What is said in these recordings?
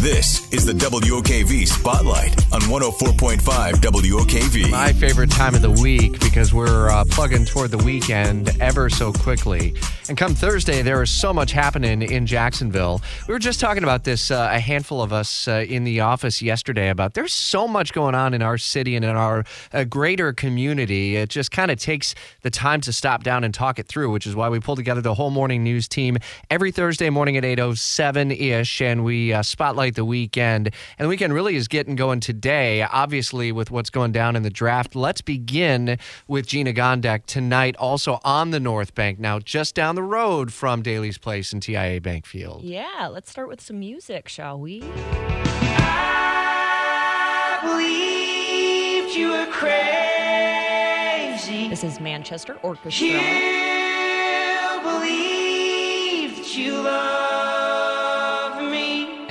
This is the WOKV Spotlight on 104.5 WOKV. My favorite time of the week because we're uh, plugging toward the weekend ever so quickly. And come Thursday, there is so much happening in Jacksonville. We were just talking about this, uh, a handful of us uh, in the office yesterday, about there's so much going on in our city and in our uh, greater community. It just kind of takes the time to stop down and talk it through, which is why we pull together the whole morning news team every Thursday morning at 8.07 ish, and we uh, spotlight the weekend. And the weekend really is getting going today, obviously, with what's going down in the draft. Let's begin with Gina Gondek tonight, also on the North Bank, now just down the road from Daly's Place in TIAA Bank Field. Yeah, let's start with some music, shall we? believed you were crazy. This is Manchester Orchestra. You believed you loved me.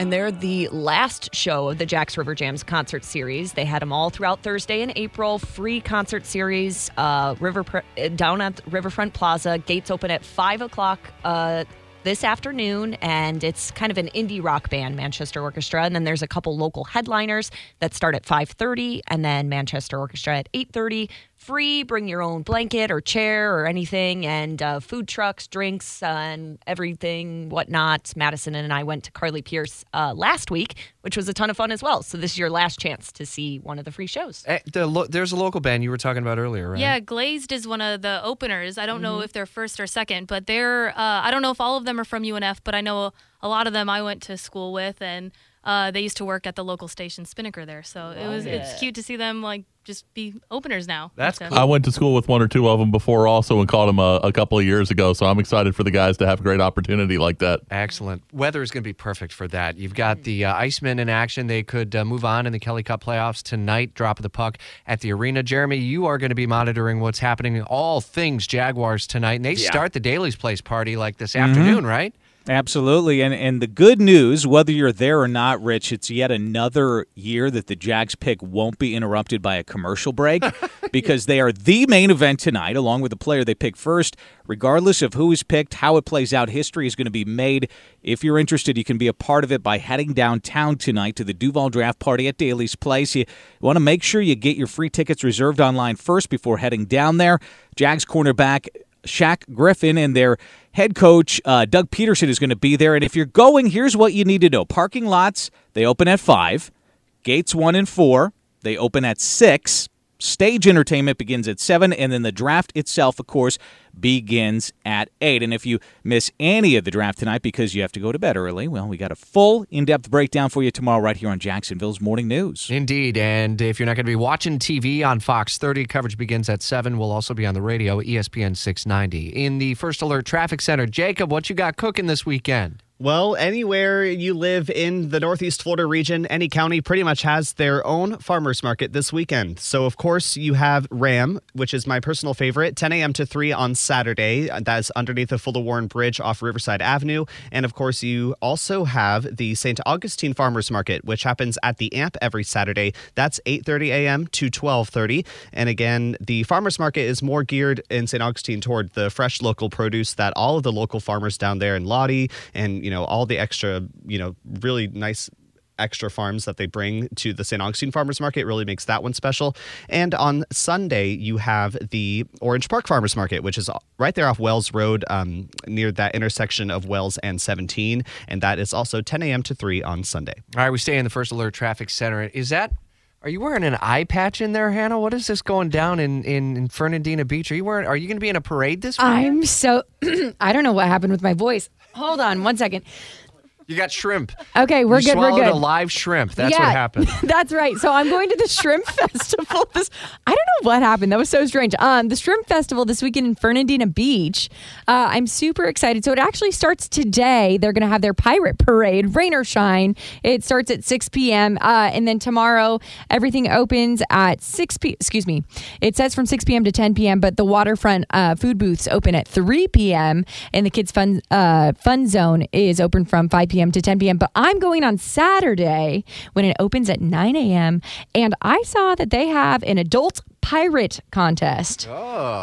And they're the last show of the Jax River Jams concert series. They had them all throughout Thursday and April. Free concert series, uh, River down at Riverfront Plaza. Gates open at five o'clock uh, this afternoon, and it's kind of an indie rock band, Manchester Orchestra. And then there's a couple local headliners that start at five thirty, and then Manchester Orchestra at eight thirty. Free, bring your own blanket or chair or anything, and uh, food trucks, drinks, uh, and everything, whatnot. Madison and I went to Carly Pearce uh, last week, which was a ton of fun as well. So this is your last chance to see one of the free shows. Eh, the lo- there's a local band you were talking about earlier, right? Yeah, Glazed is one of the openers. I don't know if they're first or second, but they're. Uh, I don't know if all of them are from UNF, but I know a lot of them I went to school with, and uh, they used to work at the local station Spinnaker there. So it was. It's cute to see them like just be openers now. That's So- cool. I went to school with one or two of them before also and caught them a, a couple of years ago. So I'm excited for the guys to have a great opportunity like that. Excellent. Weather is going to be perfect for that. You've got the uh, Icemen in action. They could uh, move on in the Kelly Cup playoffs tonight, drop of the puck at the arena. Jeremy, you are going to be monitoring what's happening, in all things Jaguars tonight. And they start the Daly's Place party like this afternoon, right? Absolutely. And and the good news, whether you're there or not, Rich, it's yet another year that the Jags pick won't be interrupted by a commercial break because they are the main event tonight, along with the player they pick first. Regardless of who is picked, how it plays out, history is going to be made. If you're interested, you can be a part of it by heading downtown tonight to the Duval Draft Party at Daly's Place. You want to make sure you get your free tickets reserved online first before heading down there. Jags cornerback Shaq Griffin and their head coach uh, Doug Pederson is going to be there. And if you're going, here's what you need to know: parking lots they open at five, gates one and four they open at six. Stage entertainment begins at seven, and then the draft itself, of course, begins at eight. And if you miss any of the draft tonight because you have to go to bed early, well, we got a full in-depth breakdown for you tomorrow right here on Jacksonville's Morning News. Indeed. And if you're not going to be watching TV on Fox 30, coverage begins at 7. We'll also be on the radio, ESPN 690. In the First Alert Traffic Center, Jacob, what you got cooking this weekend? Well, anywhere you live in the Northeast Florida region, any county pretty much has their own farmers market this weekend. So, of course, you have Ram, which is my personal favorite, 10 a.m. to 3 on Saturday. That's underneath the Fuller Warren Bridge off Riverside Avenue. And, of course, you also have the St. Augustine Farmers Market, which happens at the AMP every Saturday. That's 8.30 a.m. to 12.30. And again, the farmers market is more geared in St. Augustine toward the fresh local produce that all of the local farmers down there in Lottie and, you know, all the extra, you know, really nice extra farms that they bring to the St. Augustine Farmers Market really makes that one special. And on Sunday, you have the Orange Park Farmers Market, which is right there off Wells Road um, near that intersection of Wells and 17. And that is also 10 a.m. to 3 on Sunday. All right, we stay in the First Alert Traffic Center. Is that. Are you wearing an eye patch in there, Hannah? What is this going down in, in, in Fernandina Beach? Are you wearing? Are you going to be in a parade this week? I'm so I don't know what happened with my voice. Hold on one second. You got shrimp. Okay, we're you good. We're good. a live shrimp. That's Yeah, what happened. That's right. So I'm going to the Shrimp Festival. This I don't know what happened. That was so strange. Um, the Shrimp Festival this weekend in Fernandina Beach. Uh, I'm super excited. So it actually starts today. They're going to have their pirate parade, rain or shine. It starts at 6 p.m. Uh, and then tomorrow everything opens at 6 p. Excuse me. It says from 6 p.m. to 10 p.m. But the waterfront uh, food booths open at 3 p.m. and the kids fun uh, fun zone is open from 5 p.m. to 10 p.m. But I'm going on Saturday when it opens at 9 a.m. And I saw that they have an adult pirate contest.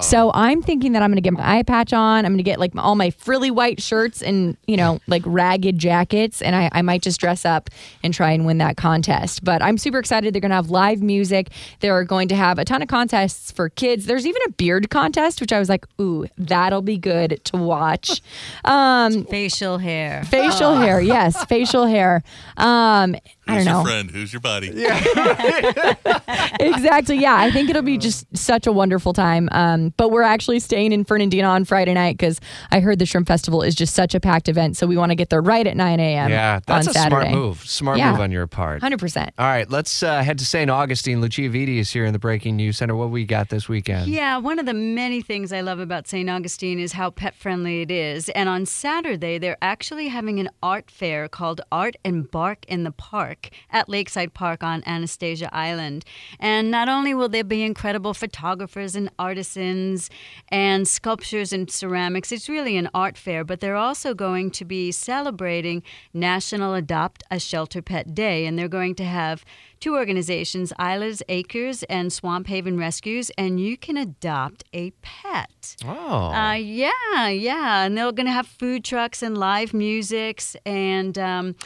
So I'm thinking that I'm going to get my eye patch on. I'm going to get like all my frilly white shirts and, you know, like ragged jackets. And I, I might just dress up and try and win that contest. But I'm super excited. They're going to have live music. They're going to have a ton of contests for kids. There's even a beard contest, which I was like, ooh, that'll be good to watch. Um, Facial hair. facial hair. Yes, facial hair. Um, I Who's don't know. your friend? Who's your buddy? Yeah. exactly. Yeah, I think it'll be just such a wonderful time. Um, but we're actually staying in Fernandina on Friday night because I heard the Shrimp Festival is just such a packed event. So we want to get there right at 9 a.m. Yeah, that's on a Saturday. smart move. Smart Yeah. move on your part. 100%. All right, let's uh, head to St. Augustine. Lucia Vitti is here in the Breaking News Center. What we got this weekend? Yeah, one of the many things I love about St. Augustine is how pet friendly it is. And on Saturday, they're actually having an art fair called Art and Bark in the Park at Lakeside Park on Anastasia Island. And not only will there be incredible photographers and artisans and sculptures and ceramics, it's really an art fair, but they're also going to be celebrating National Adopt a Shelter Pet Day. And they're going to have two organizations, Isla's Acres and Swamp Haven Rescues, and you can adopt a pet. Oh. Uh, yeah, yeah. And they're going to have food trucks and live musics. And um,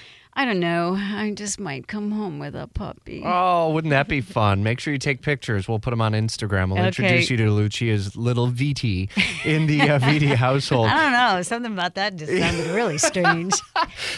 I don't know, I just might come home with a puppy. Oh, wouldn't that be fun? Make sure you take pictures. We'll put them on Instagram. We'll Okay. introduce you to Lucia's little VT in the uh, VT household. I don't know. Something about that just sounded really strange.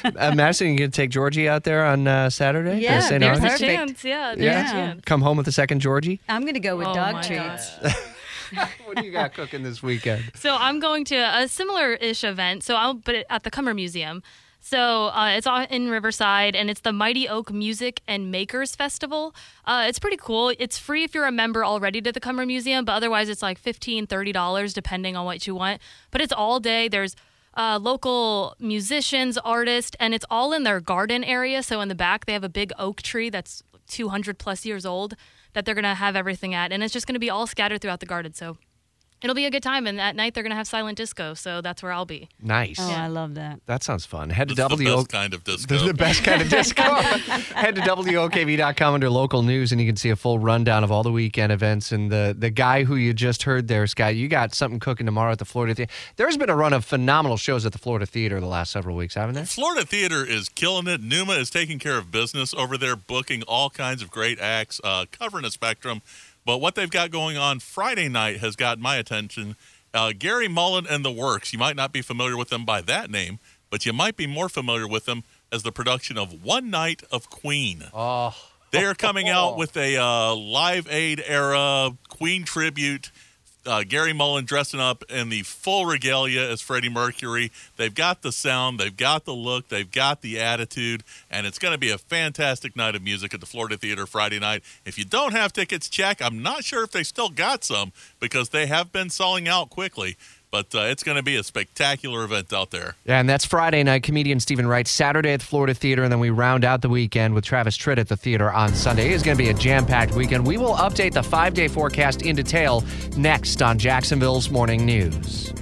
Uh, Madison, you going to take Georgie out there on uh, Saturday? Yeah, St. there's a chance, yeah, there's a Yeah. chance. Come home with a second Georgie? I'm going to go with Oh dog my treats. what do you got cooking this weekend? So I'm going to a similar-ish event. So I'll but at the Cummer Museum. So uh, it's all in Riverside, and it's the Mighty Oak Music and Makers Festival. Uh, it's pretty cool. It's free if you're a member already to the Cummer Museum, but otherwise it's like $15, $30 depending on what you want. But it's all day. There's uh, local musicians, artists, and it's all in their garden area. So in the back, they have a big oak tree that's 200 plus years old that they're going to have everything at. And it's just going to be all scattered throughout the garden. So it'll be a good time. And at night, they're going to have silent disco. So that's where I'll be. Nice. Oh, I love that. That sounds fun. Head to It's the W. best kind of disco. The, the best kind of disco. Head to WOKV.com under local news and you can see a full rundown of all the weekend events. And the, the guy who you just heard there, Scott, you got something cooking tomorrow at the Florida Theater. There's been a run of phenomenal shows at the Florida Theater the last several weeks, haven't there? Florida Theater is killing it. Numa is taking care of business over there, booking all kinds of great acts, uh, covering a spectrum. But what they've got going on Friday night has got my attention. Uh, Gary Mullen and the Works. You might not be familiar with them by that name, but you might be more familiar with them as the production of One Night of Queen. Oh. They are coming out with a uh, Live Aid era Queen tribute. Uh, Gary Mullen dressing up in the full regalia as Freddie Mercury. They've got the sound, they've got the look, they've got the attitude, and it's going to be a fantastic night of music at the Florida Theater Friday night. If you don't have tickets, check. I'm not sure if they still got some because they have been selling out quickly, but uh, it's going to be a spectacular event out there. Yeah, and that's Friday night. Comedian Steven Wright, Saturday at the Florida Theater, and then we round out the weekend with Travis Tritt at the theater on Sunday. It is going to be a jam packed weekend. We will update the five day forecast in detail next on Jacksonville's Morning News.